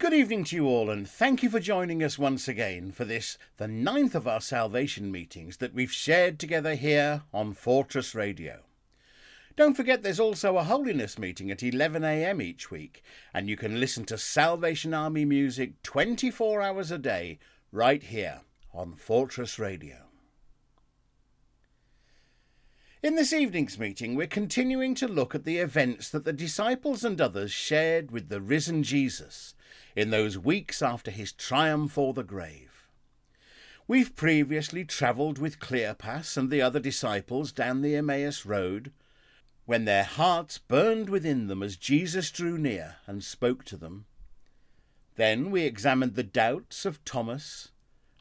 Good evening to you all, and thank you for joining us once again for this, the ninth of our salvation meetings that we've shared together here on Fortress Radio. Don't forget there's also a holiness meeting at 11am each week, and you can listen to Salvation Army music 24 hours a day right here on Fortress Radio. In this evening's meeting, we're continuing to look at the events that the disciples and others shared with the risen Jesus in those weeks after his triumph o'er the grave. We've previously travelled with Cleopas and the other disciples down the Emmaus Road, when their hearts burned within them as Jesus drew near and spoke to them. Then we examined the doubts of Thomas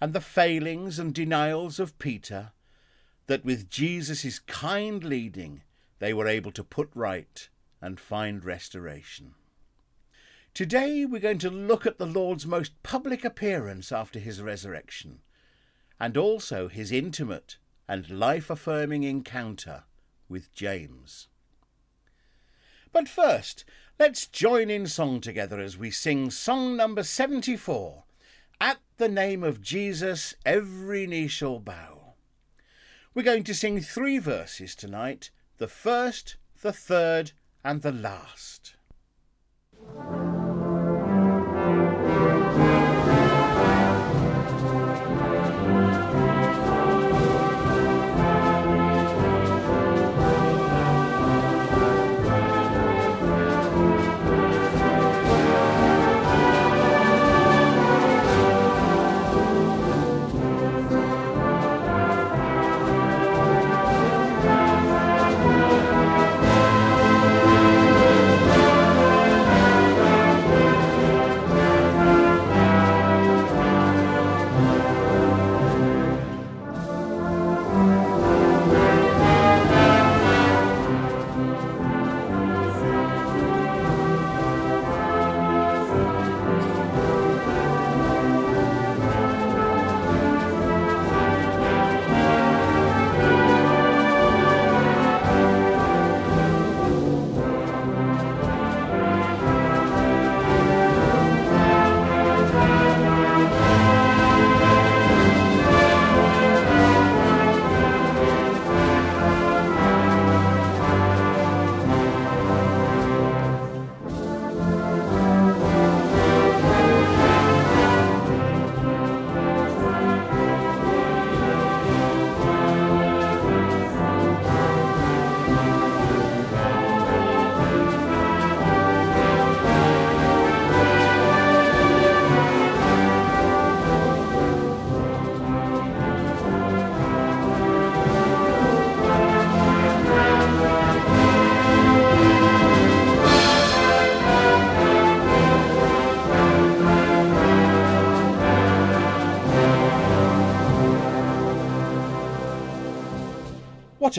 and the failings and denials of Peter, that with Jesus' kind leading they were able to put right and find restoration. Today we're going to look at the Lord's most public appearance after his resurrection, and also his intimate and life affirming encounter with James. But first, let's join in song together as we sing song number 74 At the name of Jesus, every knee shall bow. We're going to sing three verses tonight the first, the third, and the last.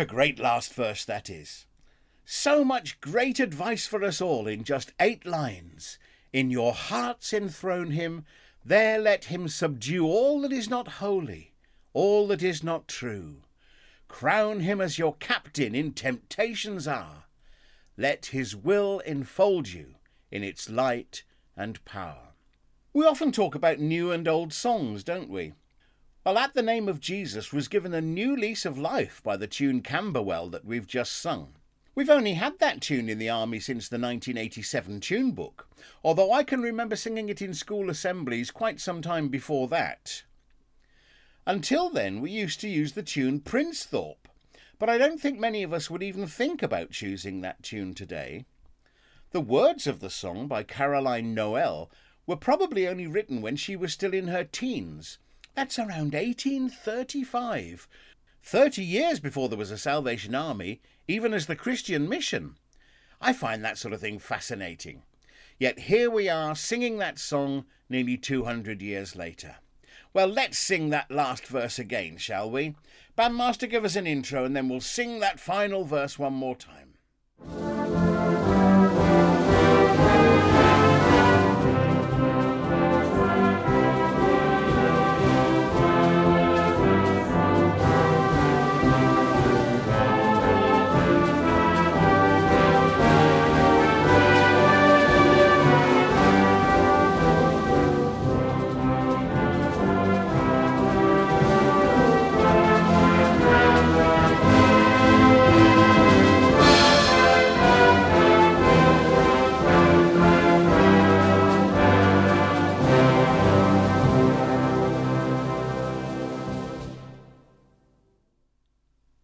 A great last verse that is. So much great advice for us all in just eight lines. In your hearts enthrone him, there let him subdue all that is not holy, all that is not true. Crown him as your captain in temptation's hour. Let his will enfold you in its light and power. We often talk about new and old songs, don't we? Well, at the name of Jesus was given a new lease of life by the tune Camberwell that we've just sung. We've only had that tune in the Army since the 1987 tune book, although I can remember singing it in school assemblies quite some time before that. Until then, we used to use the tune Princethorpe, but I don't think many of us would even think about choosing that tune today. The words of the song by Caroline Noel were probably only written when she was still in her teens that's around 1835. Thirty years before there was a Salvation Army, even as the Christian mission. I find that sort of thing fascinating. Yet here we are singing that song nearly 200 years later. Well, let's sing that last verse again, shall we? Bandmaster, give us an intro and then we'll sing that final verse one more time.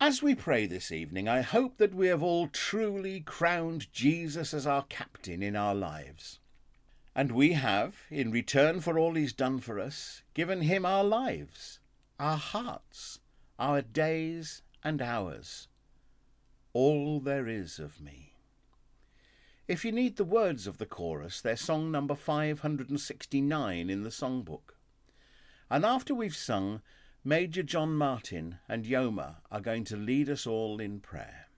As we pray this evening, I hope that we have all truly crowned Jesus as our captain in our lives. And we have, in return for all he's done for us, given him our lives, our hearts, our days and hours, all there is of me. If you need the words of the chorus, they're song number 569 in the songbook. And after we've sung, Major John Martin and Yoma are going to lead us all in prayer.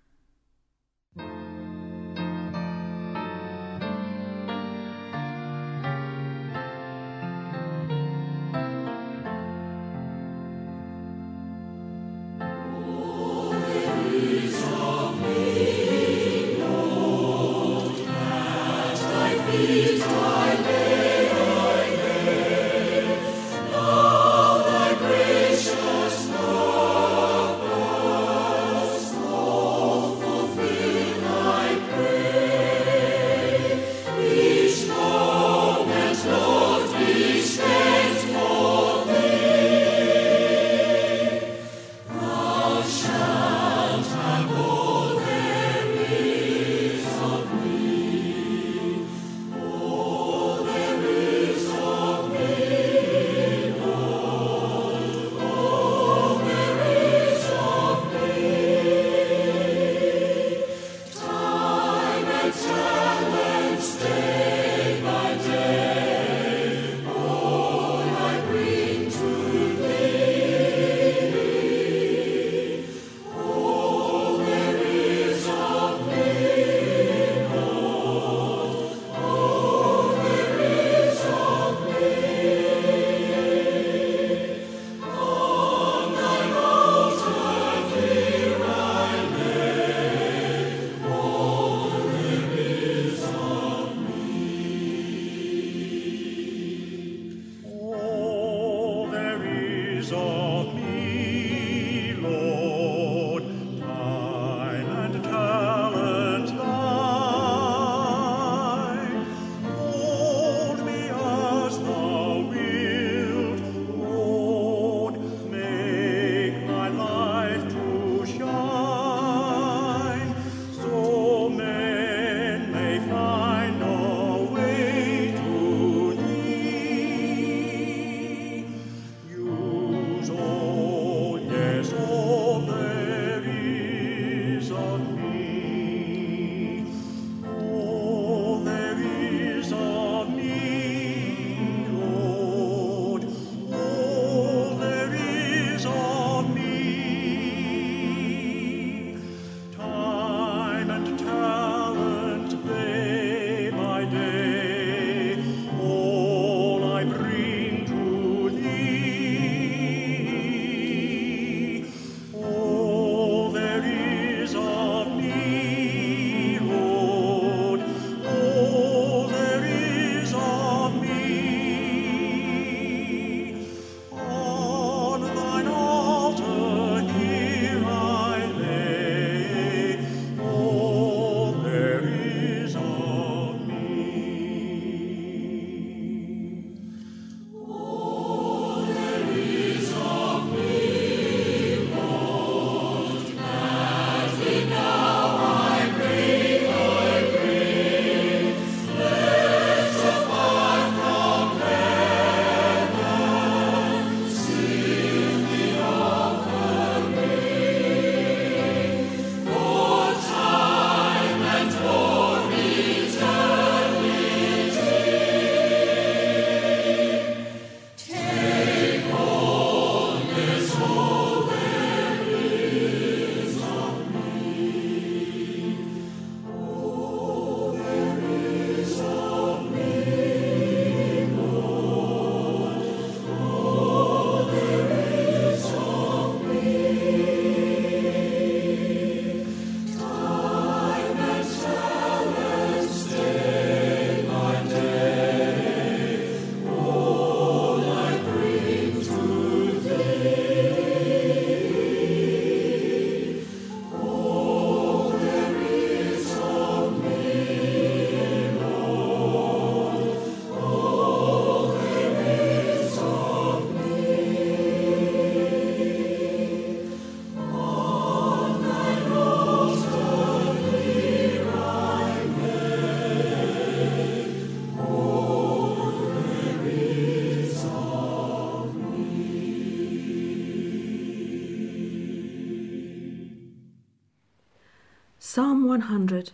100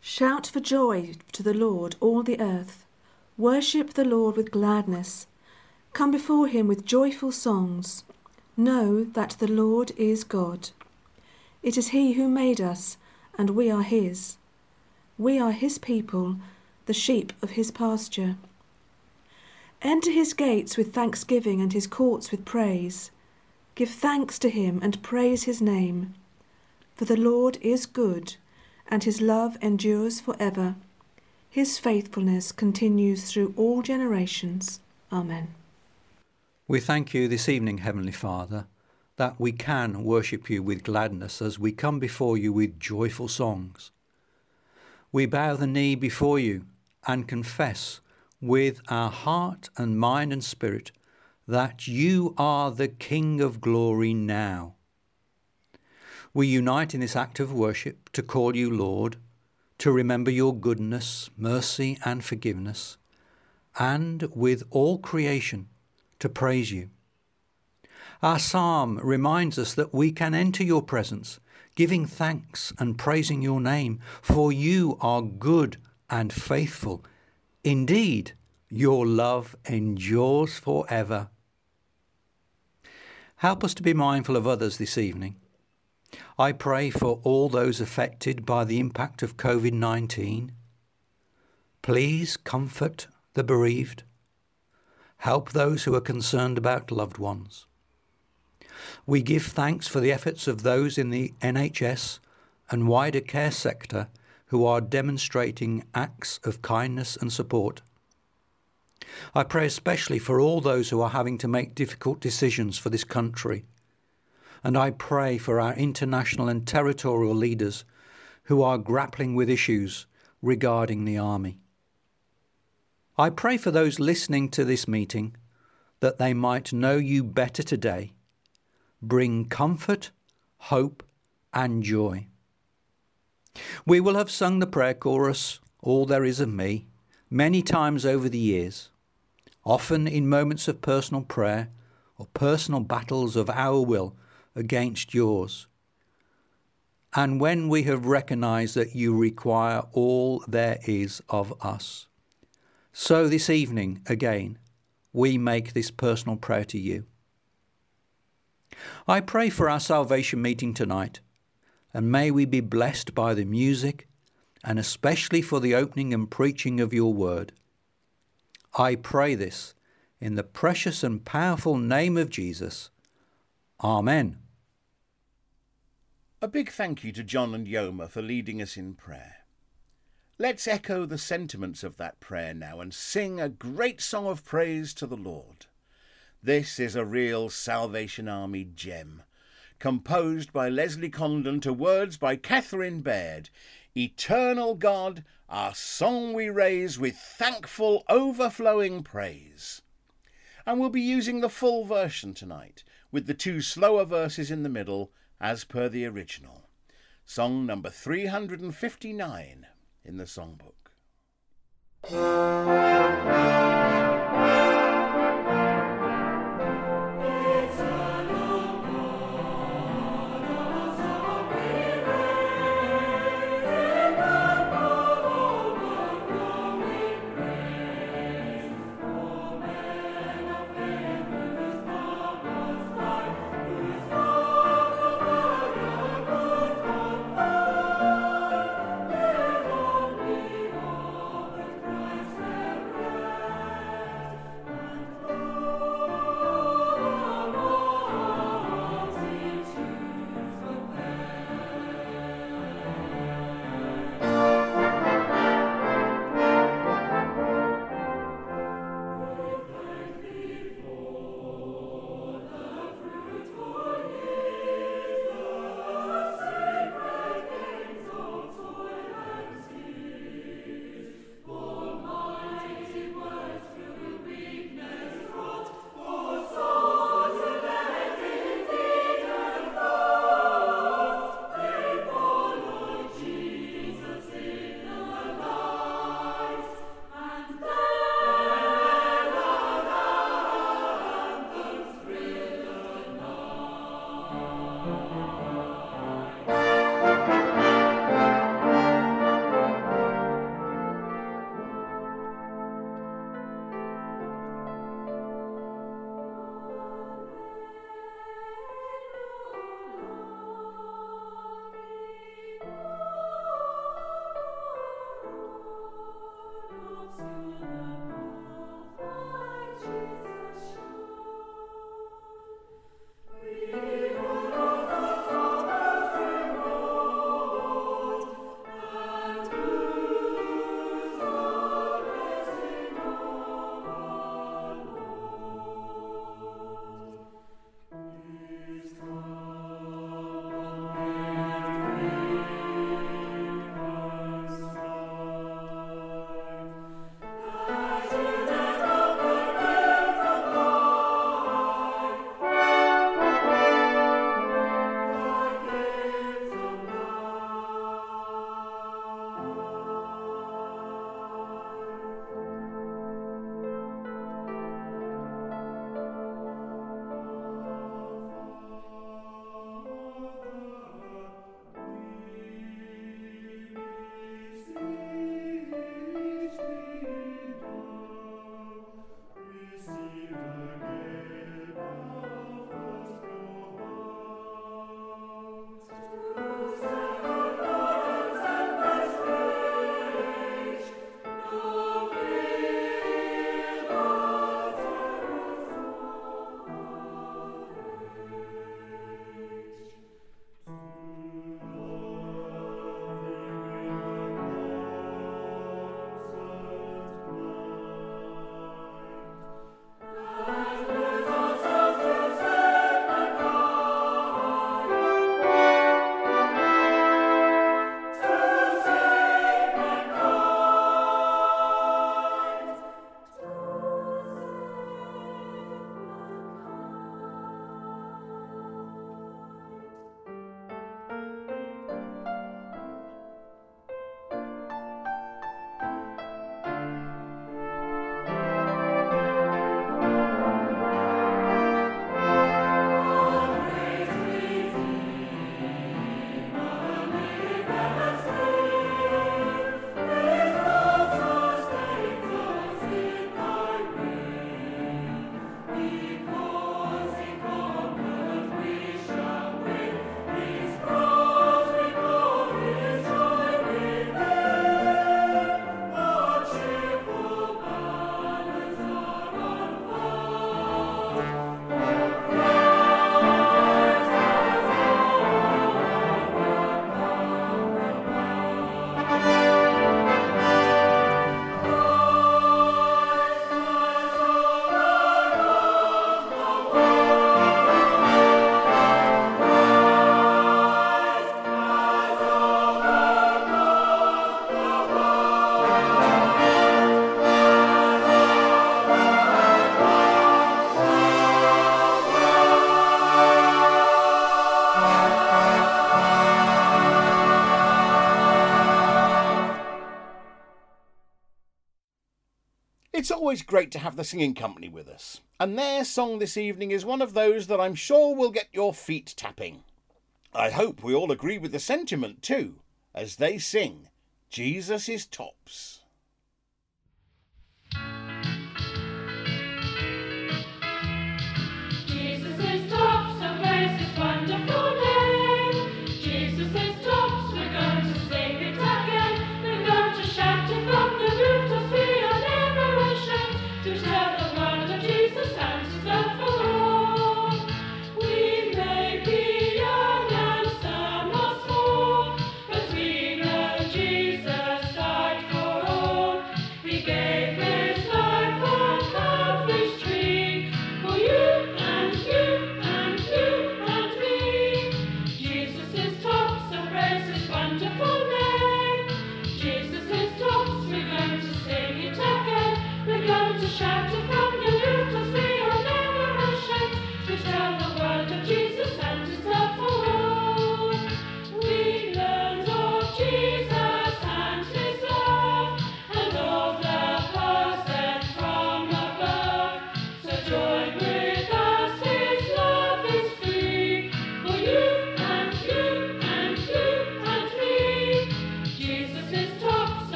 Shout for joy to the Lord, all the earth. Worship the Lord with gladness. Come before him with joyful songs. Know that the Lord is God. It is he who made us, and we are his. We are his people, the sheep of his pasture. Enter his gates with thanksgiving and his courts with praise. Give thanks to him and praise his name. For the Lord is good, and his love endures for ever. His faithfulness continues through all generations. Amen. We thank you this evening, Heavenly Father, that we can worship you with gladness as we come before you with joyful songs. We bow the knee before you and confess with our heart and mind and spirit that you are the King of glory now. We unite in this act of worship to call you Lord, to remember your goodness, mercy, and forgiveness, and with all creation to praise you. Our psalm reminds us that we can enter your presence, giving thanks and praising your name, for you are good and faithful. Indeed, your love endures forever. Help us to be mindful of others this evening I pray for all those affected by the impact of COVID 19. Please comfort the bereaved. Help those who are concerned about loved ones. We give thanks for the efforts of those in the NHS and wider care sector who are demonstrating acts of kindness and support. I pray especially for all those who are having to make difficult decisions for this country and I pray for our international and territorial leaders who are grappling with issues regarding the Army. I pray for those listening to this meeting that they might know you better today, bring comfort, hope, and joy. We will have sung the prayer chorus, All There Is of Me, many times over the years, often in moments of personal prayer or personal battles of our will against yours. And when we have recognized that you require all there is of us. So this evening, again, we make this personal prayer to you. I pray for our salvation meeting tonight, and may we be blessed by the music, and especially for the opening and preaching of your word. I pray this in the precious and powerful name of Jesus. Amen. A big thank you to John and Yoma for leading us in prayer. Let's echo the sentiments of that prayer now and sing a great song of praise to the Lord. This is a real Salvation Army gem, composed by Leslie Condon to words by Catherine Baird. Eternal God, our song we raise with thankful, overflowing praise. And we'll be using the full version tonight, with the two slower verses in the middle as per the original. Song number 359 in the songbook. It's always great to have the singing company with us, and their song this evening is one of those that I'm sure will get your feet tapping. I hope we all agree with the sentiment too, as they sing Jesus is Tops.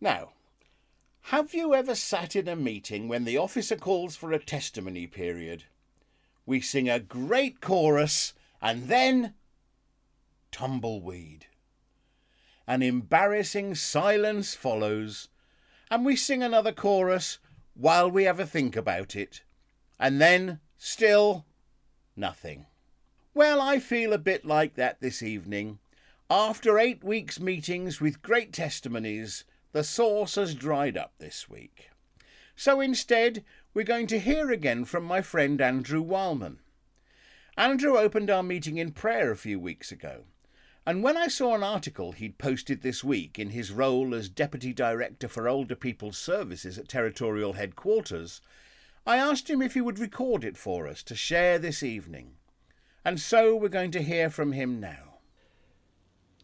Now, have you ever sat in a meeting when the officer calls for a testimony period? We sing a great chorus and then tumbleweed. An embarrassing silence follows, and we sing another chorus while we a think about it, and then still nothing. Well, I feel a bit like that this evening. After eight weeks' meetings with great testimonies, the source has dried up this week. So instead, we're going to hear again from my friend Andrew Wildman. Andrew opened our meeting in prayer a few weeks ago, and when I saw an article he'd posted this week in his role as Deputy Director for Older People's Services at Territorial Headquarters, I asked him if he would record it for us to share this evening. And so we're going to hear from him now.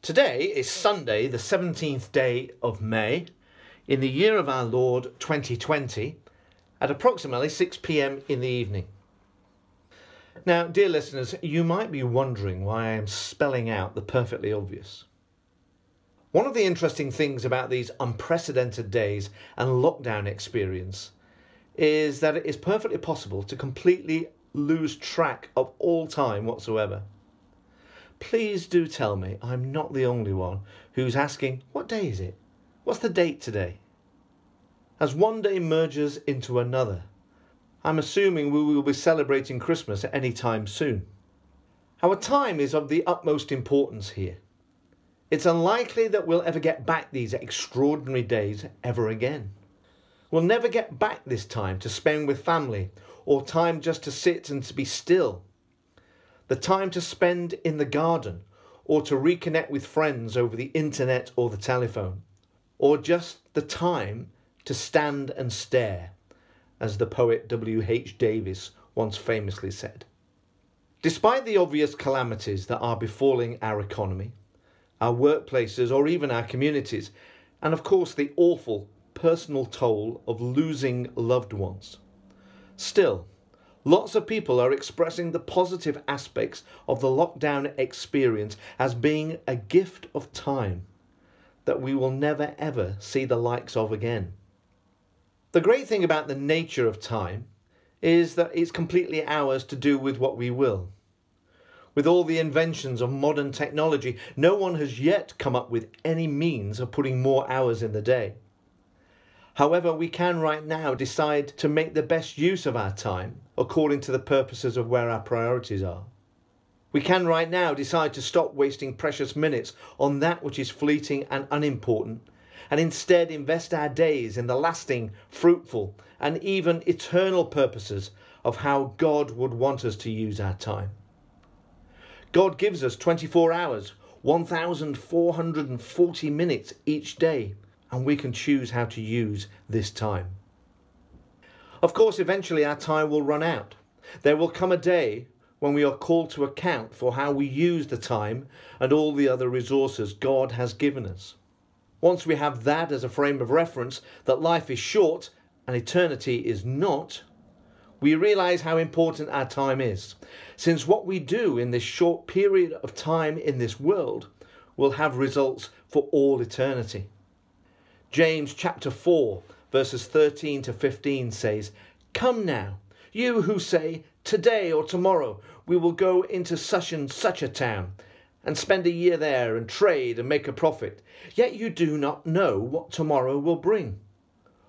Today is Sunday, the 17th day of May, in the year of our Lord 2020, at approximately 6 pm in the evening. Now, dear listeners, you might be wondering why I am spelling out the perfectly obvious. One of the interesting things about these unprecedented days and lockdown experience is that it is perfectly possible to completely lose track of all time whatsoever. Please do tell me I'm not the only one who's asking, what day is it? What's the date today? As one day merges into another, I'm assuming we will be celebrating Christmas at any time soon. Our time is of the utmost importance here. It's unlikely that we'll ever get back these extraordinary days ever again. We'll never get back this time to spend with family or time just to sit and to be still. The time to spend in the garden or to reconnect with friends over the internet or the telephone. Or just the time to stand and stare, as the poet W.H. Davies once famously said. Despite the obvious calamities that are befalling our economy, our workplaces, or even our communities, and of course the awful personal toll of losing loved ones. Still, lots of people are expressing the positive aspects of the lockdown experience as being a gift of time that we will never ever see the likes of again. The great thing about the nature of time is that it's completely ours to do with what we will. With all the inventions of modern technology, no one has yet come up with any means of putting more hours in the day. However, we can right now decide to make the best use of our time according to the purposes of where our priorities are. We can right now decide to stop wasting precious minutes on that which is fleeting and unimportant and instead invest our days in the lasting, fruitful, and even eternal purposes of how God would want us to use our time. God gives us 24 hours, 1,440 minutes each day, and we can choose how to use this time. Of course, eventually our time will run out. There will come a day when we are called to account for how we use the time and all the other resources God has given us. Once we have that as a frame of reference, that life is short and eternity is not, we realize how important our time is, since what we do in this short period of time in this world will have results for all eternity. James chapter 4, verses 13 to 15 says, Come now, you who say, Today or tomorrow we will go into such and such a town and spend a year there and trade and make a profit, yet you do not know what tomorrow will bring.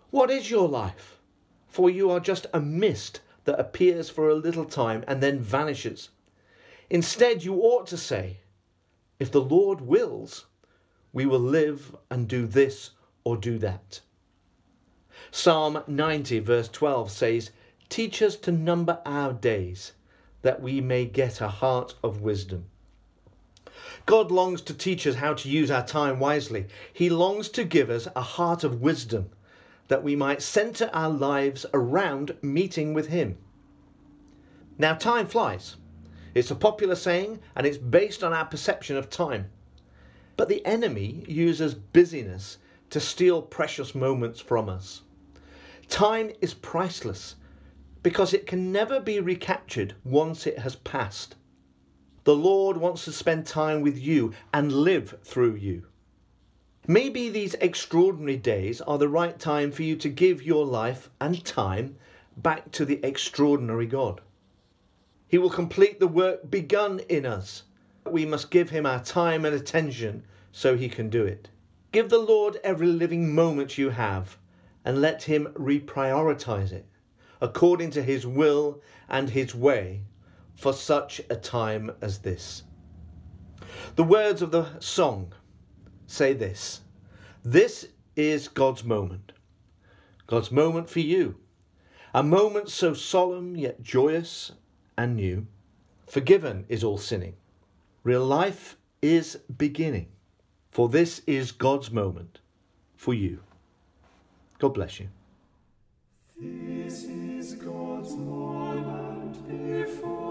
What is your life? For you are just a mist that appears for a little time and then vanishes. Instead, you ought to say, If the Lord wills, we will live and do this or do that. Psalm 90, verse 12 says, Teach us to number our days, that we may get a heart of wisdom. God longs to teach us how to use our time wisely. He longs to give us a heart of wisdom that we might center our lives around meeting with Him. Now, time flies. It's a popular saying and it's based on our perception of time. But the enemy uses busyness to steal precious moments from us. Time is priceless because it can never be recaptured once it has passed. The Lord wants to spend time with you and live through you. Maybe these extraordinary days are the right time for you to give your life and time back to the extraordinary God. He will complete the work begun in us. We must give him our time and attention so he can do it. Give the Lord every living moment you have and let him reprioritize it according to his will and his way for such a time as this. The words of the song say this This is God's moment. God's moment for you. A moment so solemn yet joyous and new. Forgiven is all sinning. Real life is beginning. For this is God's moment for you. God bless you. This is God's moment before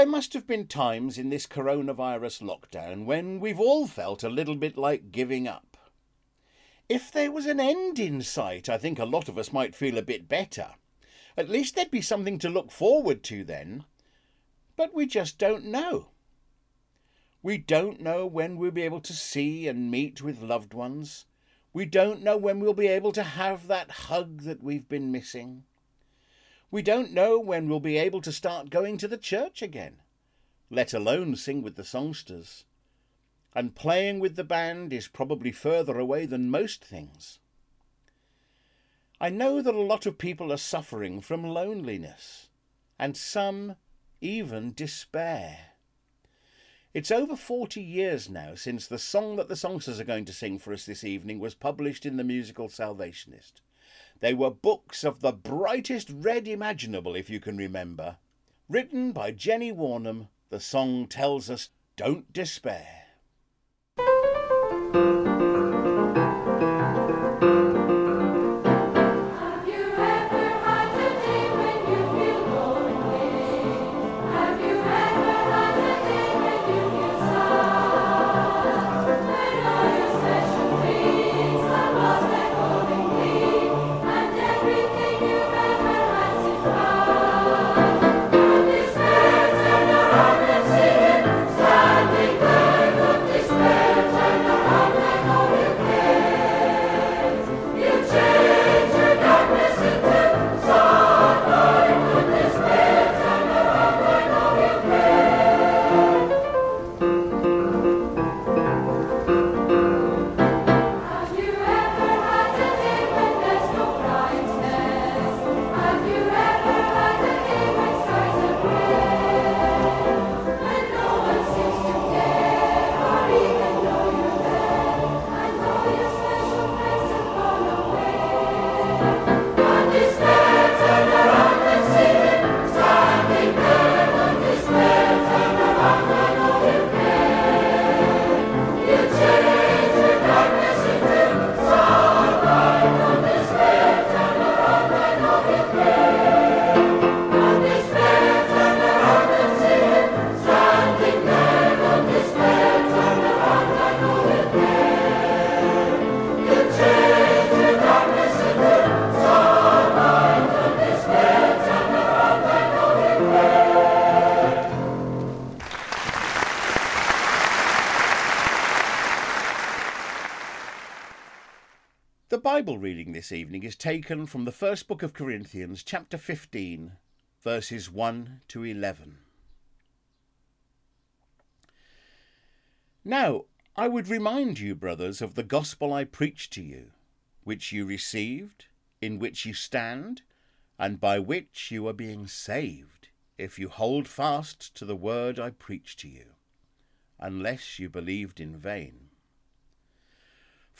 There must have been times in this coronavirus lockdown when we've all felt a little bit like giving up. If there was an end in sight, I think a lot of us might feel a bit better. At least there'd be something to look forward to then. But we just don't know. We don't know when we'll be able to see and meet with loved ones. We don't know when we'll be able to have that hug that we've been missing. We don't know when we'll be able to start going to the church again, let alone sing with the songsters. And playing with the band is probably further away than most things. I know that a lot of people are suffering from loneliness, and some even despair. It's over 40 years now since the song that the songsters are going to sing for us this evening was published in the musical Salvationist. They were books of the brightest red imaginable, if you can remember. Written by Jenny Warnham, the song tells us don't despair. This evening is taken from the first book of Corinthians, chapter 15, verses 1 to 11. Now, I would remind you, brothers, of the gospel I preached to you, which you received, in which you stand, and by which you are being saved, if you hold fast to the word I preached to you, unless you believed in vain.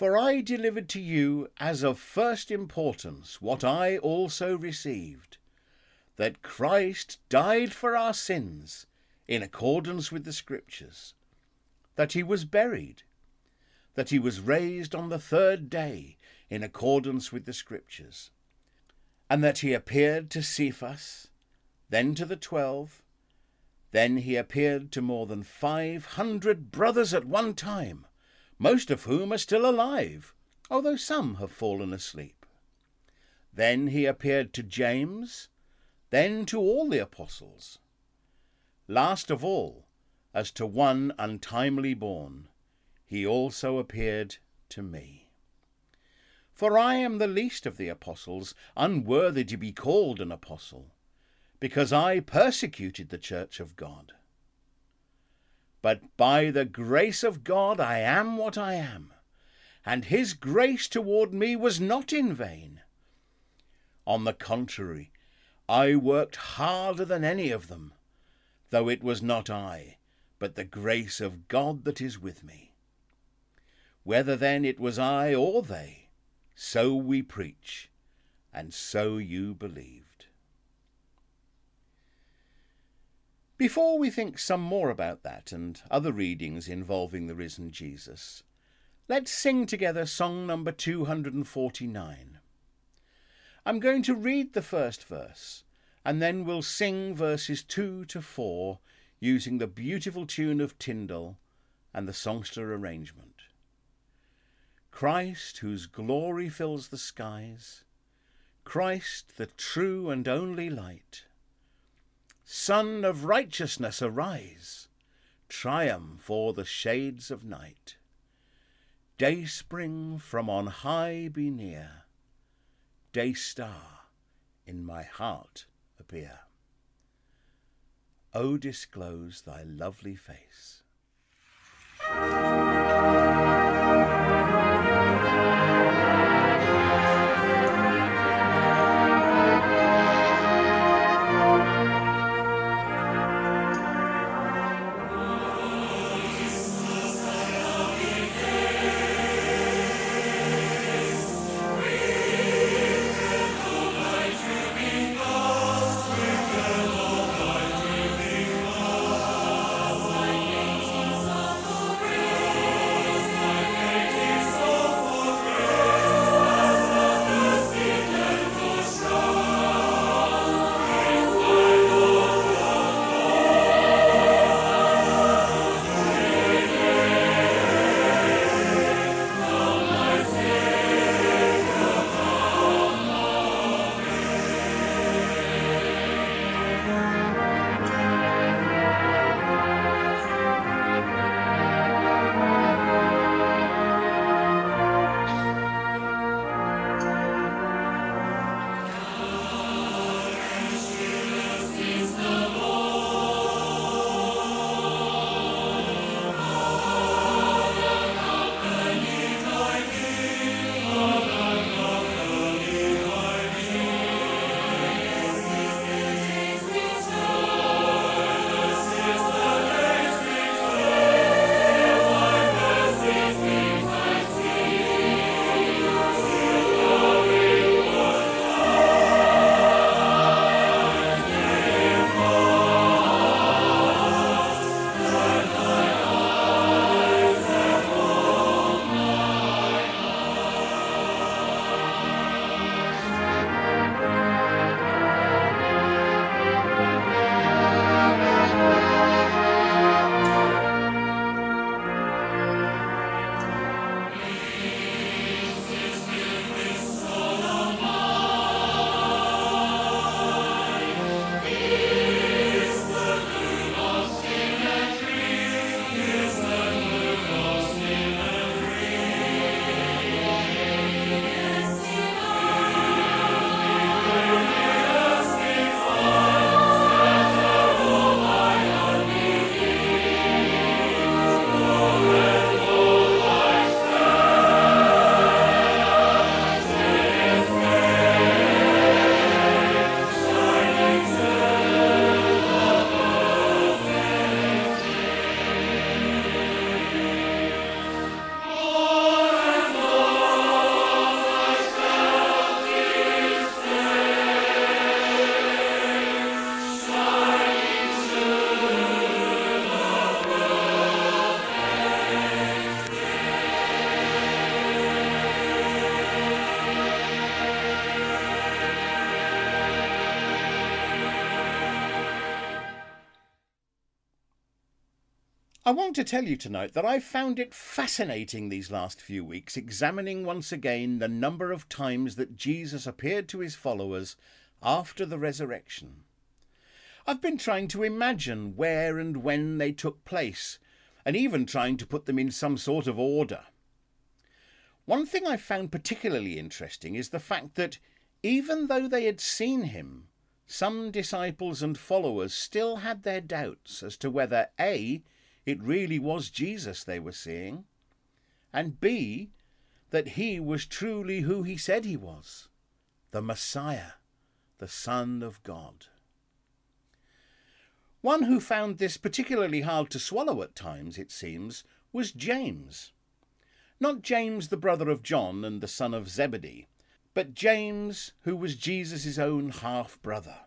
For I delivered to you as of first importance what I also received that Christ died for our sins in accordance with the Scriptures, that he was buried, that he was raised on the third day in accordance with the Scriptures, and that he appeared to Cephas, then to the twelve, then he appeared to more than five hundred brothers at one time most of whom are still alive, although some have fallen asleep. Then he appeared to James, then to all the apostles. Last of all, as to one untimely born, he also appeared to me. For I am the least of the apostles, unworthy to be called an apostle, because I persecuted the church of God. But by the grace of God I am what I am, and his grace toward me was not in vain. On the contrary, I worked harder than any of them, though it was not I, but the grace of God that is with me. Whether then it was I or they, so we preach, and so you believed. Before we think some more about that and other readings involving the risen Jesus, let's sing together song number 249. I'm going to read the first verse, and then we'll sing verses 2 to 4 using the beautiful tune of Tyndall and the songster arrangement. Christ, whose glory fills the skies, Christ, the true and only light, Sun of righteousness, arise, triumph o'er the shades of night. Day spring from on high be near, day star in my heart appear. O disclose thy lovely face. I want to tell you tonight that I've found it fascinating these last few weeks examining once again the number of times that Jesus appeared to his followers after the resurrection. I've been trying to imagine where and when they took place, and even trying to put them in some sort of order. One thing I found particularly interesting is the fact that even though they had seen him, some disciples and followers still had their doubts as to whether A, it really was Jesus they were seeing, and B, that he was truly who he said he was the Messiah, the Son of God. One who found this particularly hard to swallow at times, it seems, was James. Not James, the brother of John and the son of Zebedee, but James, who was Jesus' own half brother.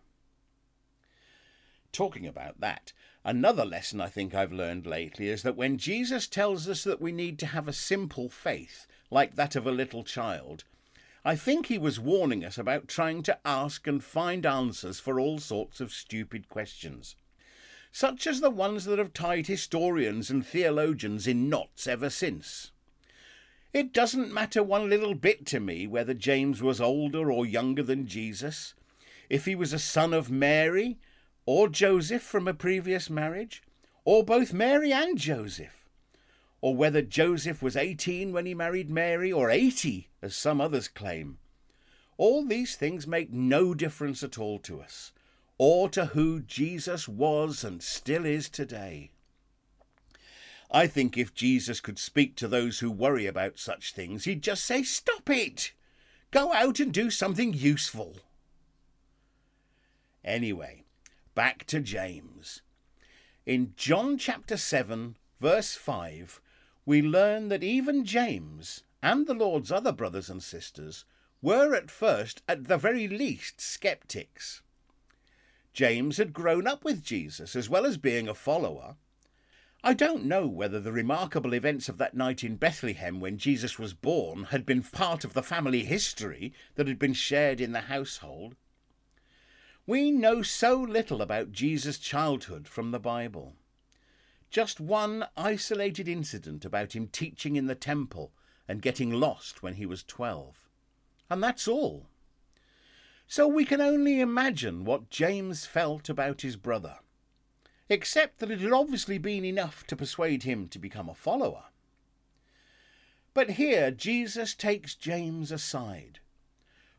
Talking about that, another lesson I think I've learned lately is that when Jesus tells us that we need to have a simple faith, like that of a little child, I think he was warning us about trying to ask and find answers for all sorts of stupid questions such as the ones that have tied historians and theologians in knots ever since. It doesn't matter one little bit to me whether James was older or younger than Jesus, if he was a son of Mary or Joseph from a previous marriage, or both Mary and Joseph, or whether Joseph was 18 when he married Mary or 80, as some others claim. All these things make no difference at all to us or to who Jesus was and still is today. I think if Jesus could speak to those who worry about such things, he'd just say, Stop it! Go out and do something useful. Anyway, back to James. In John chapter 7, verse 5, we learn that even James and the Lord's other brothers and sisters were at first, at the very least, skeptics. James had grown up with Jesus as well as being a follower. I don't know whether the remarkable events of that night in Bethlehem when Jesus was born had been part of the family history that had been shared in the household. We know so little about Jesus' childhood from the Bible. Just one isolated incident about him teaching in the temple and getting lost when he was 12. And that's all. So we can only imagine what James felt about his brother, except that it had obviously been enough to persuade him to become a follower. But here Jesus takes James aside,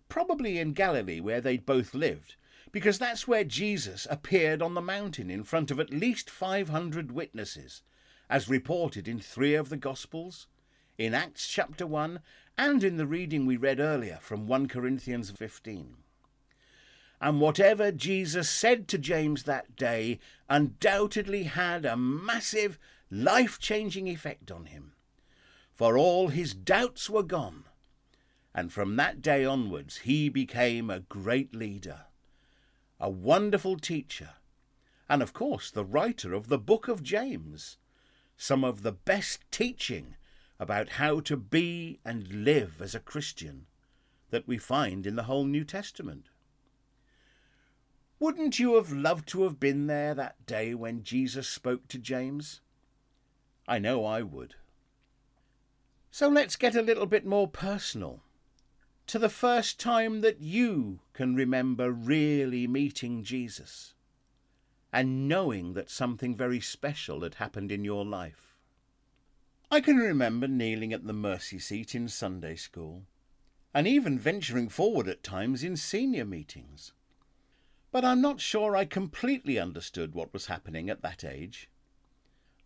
probably in Galilee where they'd both lived, because that's where Jesus appeared on the mountain in front of at least 500 witnesses, as reported in three of the Gospels, in Acts chapter 1, and in the reading we read earlier from 1 Corinthians 15. And whatever Jesus said to James that day undoubtedly had a massive, life changing effect on him. For all his doubts were gone, and from that day onwards he became a great leader, a wonderful teacher, and of course the writer of the book of James, some of the best teaching about how to be and live as a Christian that we find in the whole New Testament. Wouldn't you have loved to have been there that day when Jesus spoke to James? I know I would. So let's get a little bit more personal. To the first time that you can remember really meeting Jesus and knowing that something very special had happened in your life. I can remember kneeling at the mercy seat in Sunday school and even venturing forward at times in senior meetings but I'm not sure I completely understood what was happening at that age.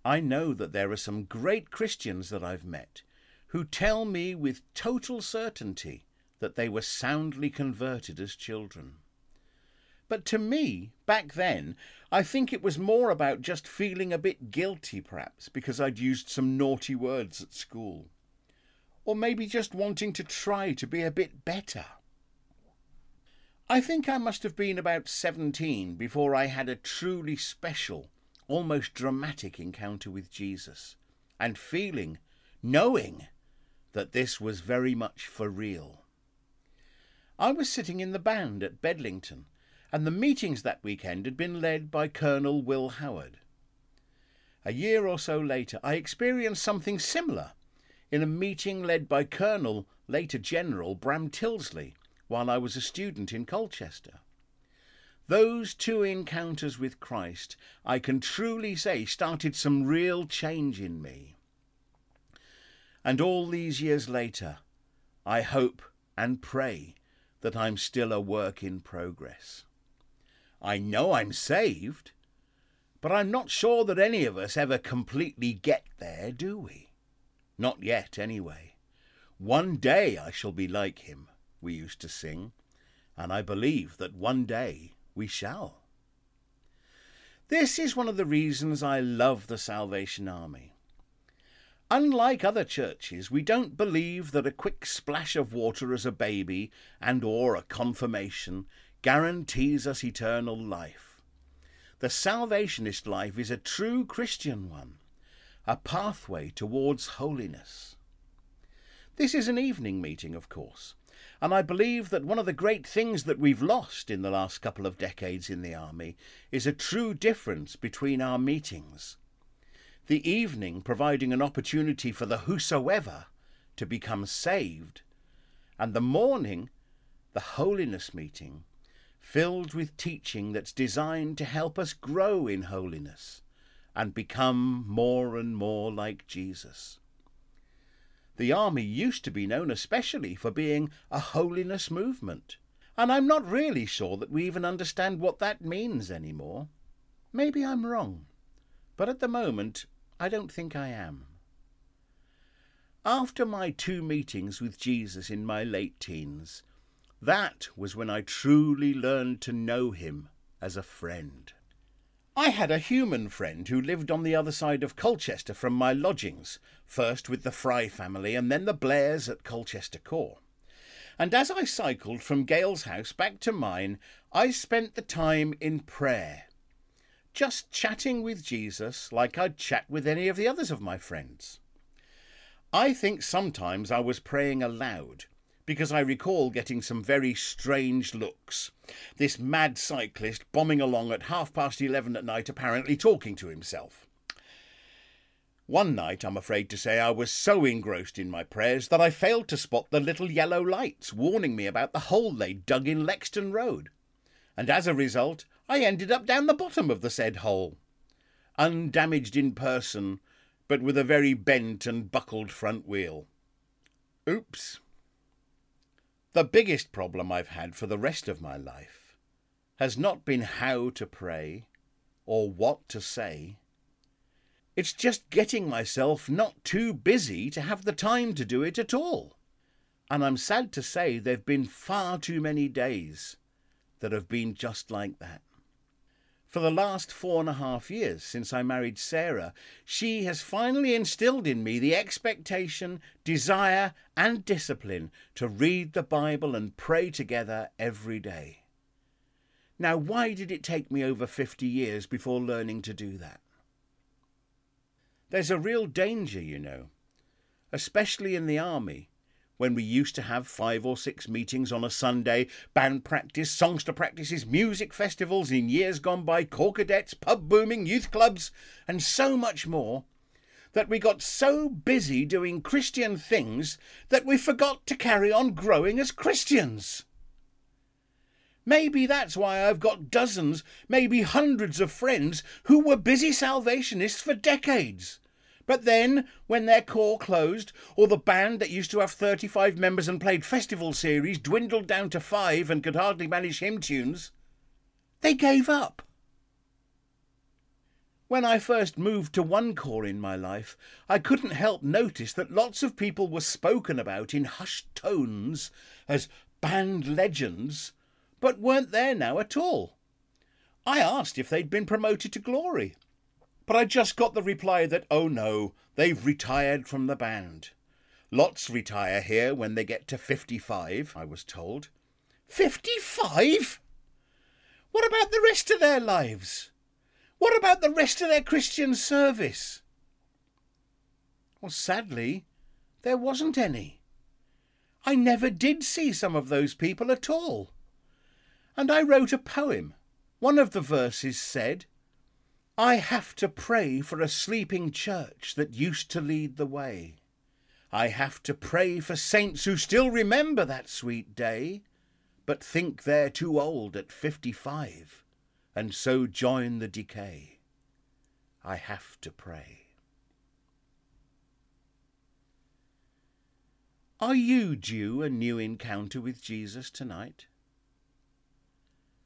I know that there are some great Christians that I've met who tell me with total certainty that they were soundly converted as children. But to me, back then, I think it was more about just feeling a bit guilty, perhaps, because I'd used some naughty words at school. Or maybe just wanting to try to be a bit better. I think I must have been about 17 before I had a truly special, almost dramatic encounter with Jesus, and feeling, knowing, that this was very much for real. I was sitting in the band at Bedlington, and the meetings that weekend had been led by Colonel Will Howard. A year or so later, I experienced something similar in a meeting led by Colonel, later General Bram Tillsley, while I was a student in Colchester. Those two encounters with Christ, I can truly say, started some real change in me. And all these years later, I hope and pray that I'm still a work in progress. I know I'm saved, but I'm not sure that any of us ever completely get there, do we? Not yet, anyway. One day I shall be like him, we used to sing, and I believe that one day we shall. This is one of the reasons I love the Salvation Army. Unlike other churches, we don't believe that a quick splash of water as a baby and or a confirmation guarantees us eternal life. The salvationist life is a true Christian one, a pathway towards holiness. This is an evening meeting, of course, and I believe that one of the great things that we've lost in the last couple of decades in the Army is a true difference between our meetings. The evening providing an opportunity for the whosoever to become saved, and the morning, the holiness meeting, filled with teaching that's designed to help us grow in holiness and become more and more like Jesus. The army used to be known especially for being a holiness movement, and I'm not really sure that we even understand what that means anymore. Maybe I'm wrong, but at the moment I don't think I am. After my two meetings with Jesus in my late teens, that was when I truly learned to know him as a friend. I had a human friend who lived on the other side of Colchester from my lodgings, first with the Fry family and then the Blairs at Colchester Corps. And as I cycled from Gale's house back to mine, I spent the time in prayer, just chatting with Jesus like I'd chat with any of the others of my friends. I think sometimes I was praying aloud because I recall getting some very strange looks. This mad cyclist bombing along at half past eleven at night, apparently talking to himself. One night, I'm afraid to say, I was so engrossed in my prayers that I failed to spot the little yellow lights warning me about the hole they'd dug in Lexden Road. And as a result, I ended up down the bottom of the said hole. Undamaged in person, but with a very bent and buckled front wheel. Oops. The biggest problem I've had for the rest of my life has not been how to pray or what to say. It's just getting myself not too busy to have the time to do it at all. And I'm sad to say there've been far too many days that have been just like that. For the last four and a half years since I married Sarah, she has finally instilled in me the expectation, desire, and discipline to read the Bible and pray together every day. Now, why did it take me over 50 years before learning to do that? There's a real danger, you know, especially in the army, when we used to have five or six meetings on a Sunday, band practice, songster practices, music festivals in years gone by, corps cadets, pub booming, youth clubs, and so much more, that we got so busy doing Christian things that we forgot to carry on growing as Christians. Maybe that's why I've got dozens, maybe hundreds of friends who were busy Salvationists for decades. But then, when their corps closed, or the band that used to have 35 members and played festival series dwindled down to five and could hardly manage hymn tunes, they gave up. When I first moved to one corps in my life, I couldn't help notice that lots of people were spoken about in hushed tones as band legends, but weren't there now at all. I asked if they'd been promoted to glory, but I just got the reply that, oh no, they've retired from the band. Lots retire here when they get to 55, I was told. 55? What about the rest of their lives? What about the rest of their Christian service? Well, sadly, there wasn't any. I never did see some of those people at all. And I wrote a poem. One of the verses said, I have to pray for a sleeping church that used to lead the way. I have to pray for saints who still remember that sweet day, but think they're too old at fifty-five, and so join the decay. I have to pray. Are you due a new encounter with Jesus tonight?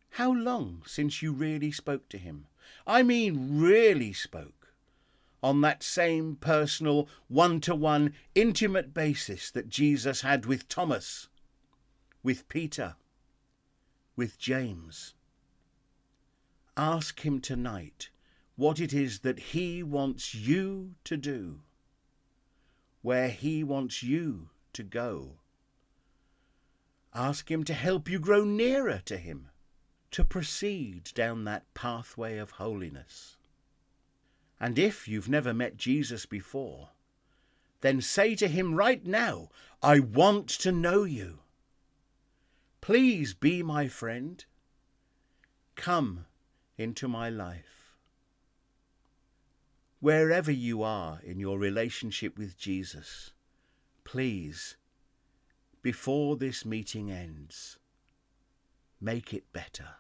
How long since you really spoke to him? I mean, really spoke. On that same personal, one to one, intimate basis that Jesus had with Thomas, with Peter, with James. Ask him tonight what it is that he wants you to do, where he wants you to go. Ask him to help you grow nearer to him to proceed down that pathway of holiness. And if you've never met Jesus before, then say to him right now, I want to know you. Please be my friend. Come into my life. Wherever you are in your relationship with Jesus, please, before this meeting ends, make it better.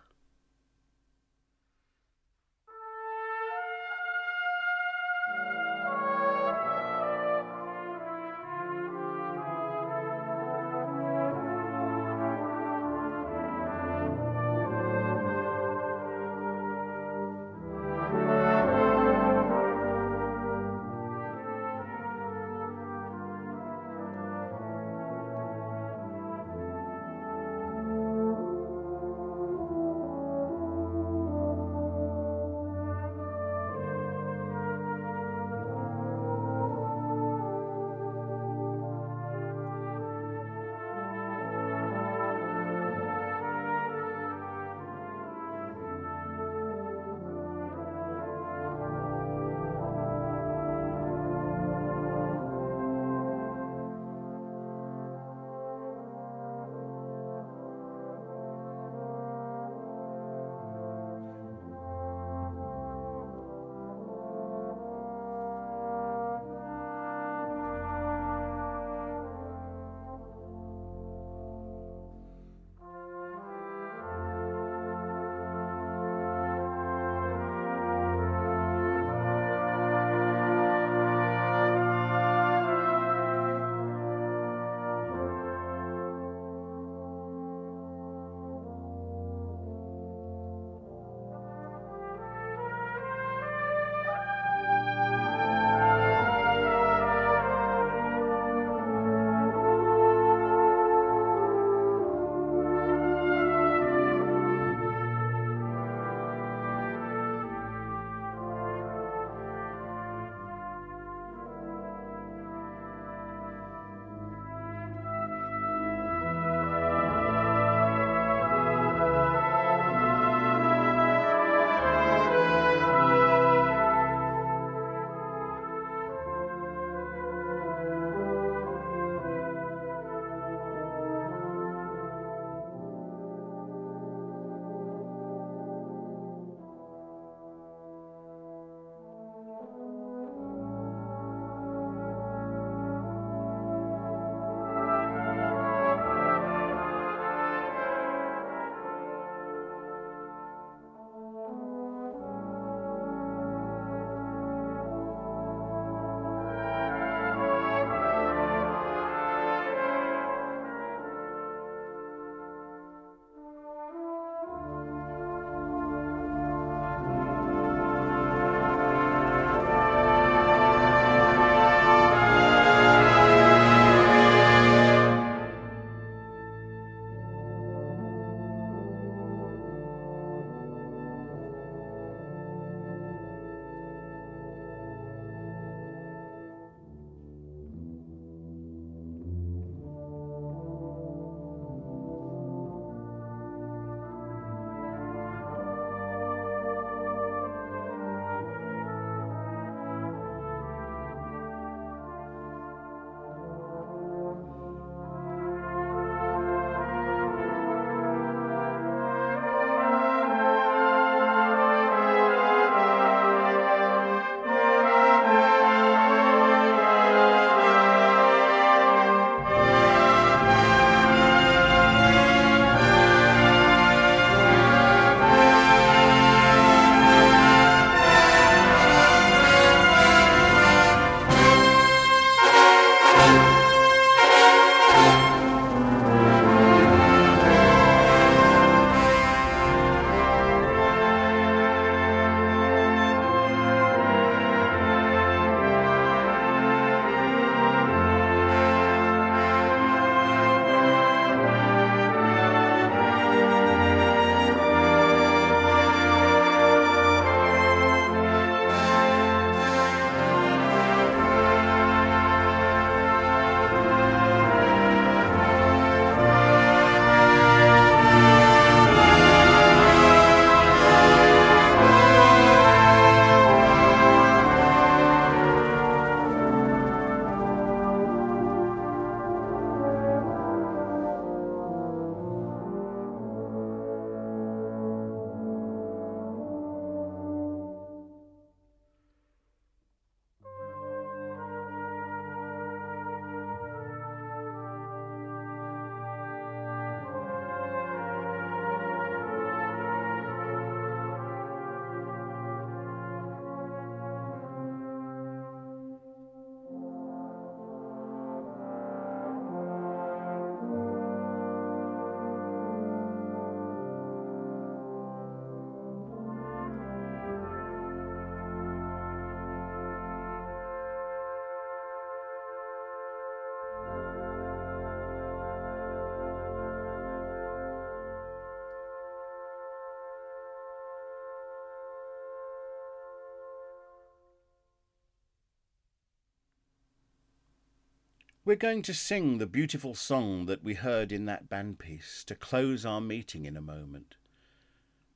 We're going to sing the beautiful song that we heard in that band piece to close our meeting in a moment.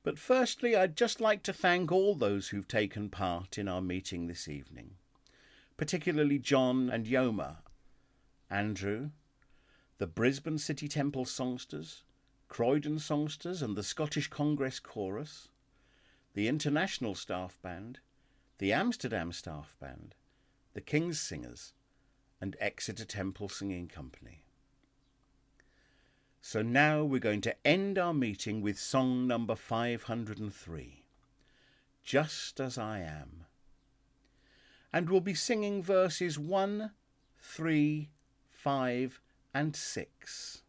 But firstly, I'd just like to thank all those who've taken part in our meeting this evening, particularly John and Yoma, Andrew, the Brisbane City Temple songsters, Croydon songsters and the Scottish Congress Chorus, the International Staff Band, the Amsterdam Staff Band, the King's Singers, and Exeter Temple Singing Company. So now we're going to end our meeting with song number 503, Just As I Am. And we'll be singing verses 1, 3, 5, and 6.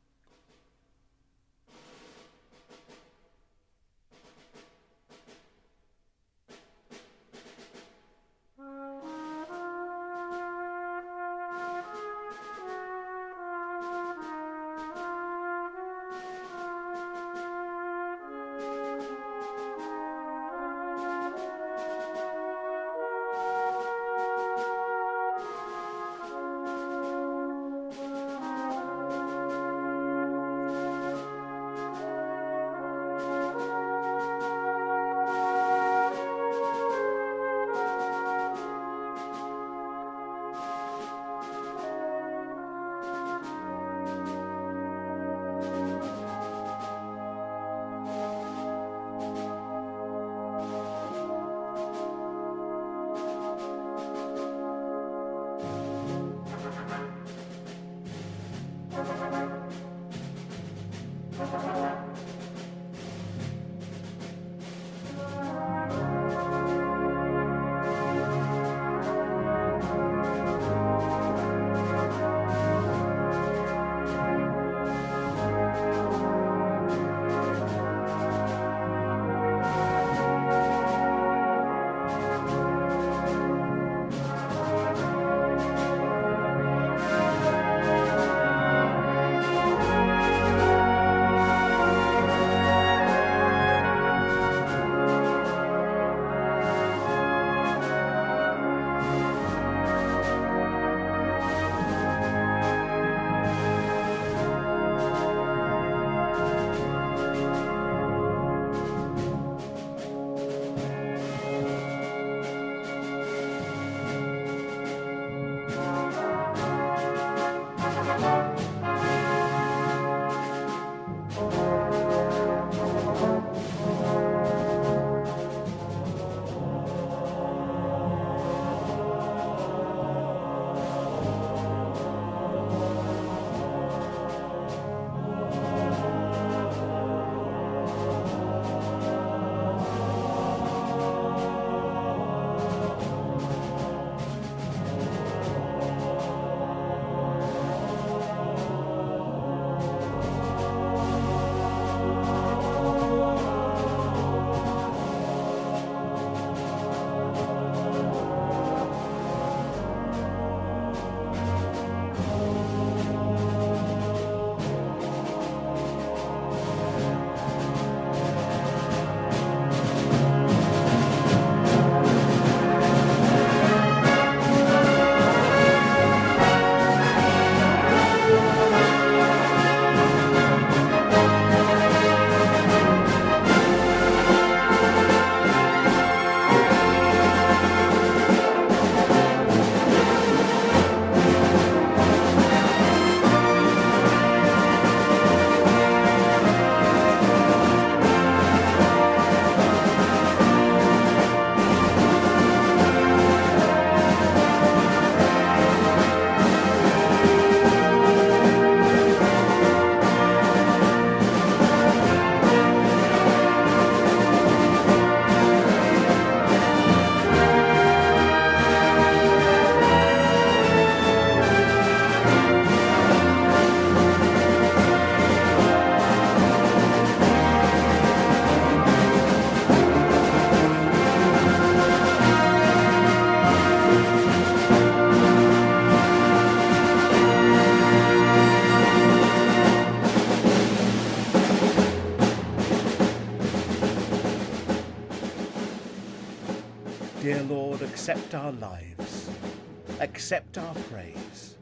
Accept our praise.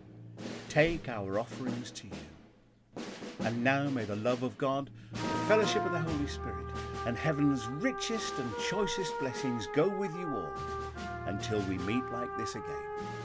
take our offerings to you. And now may the love of God, the fellowship of the Holy Spirit, and heaven's richest and choicest blessings go with you all until we meet like this again.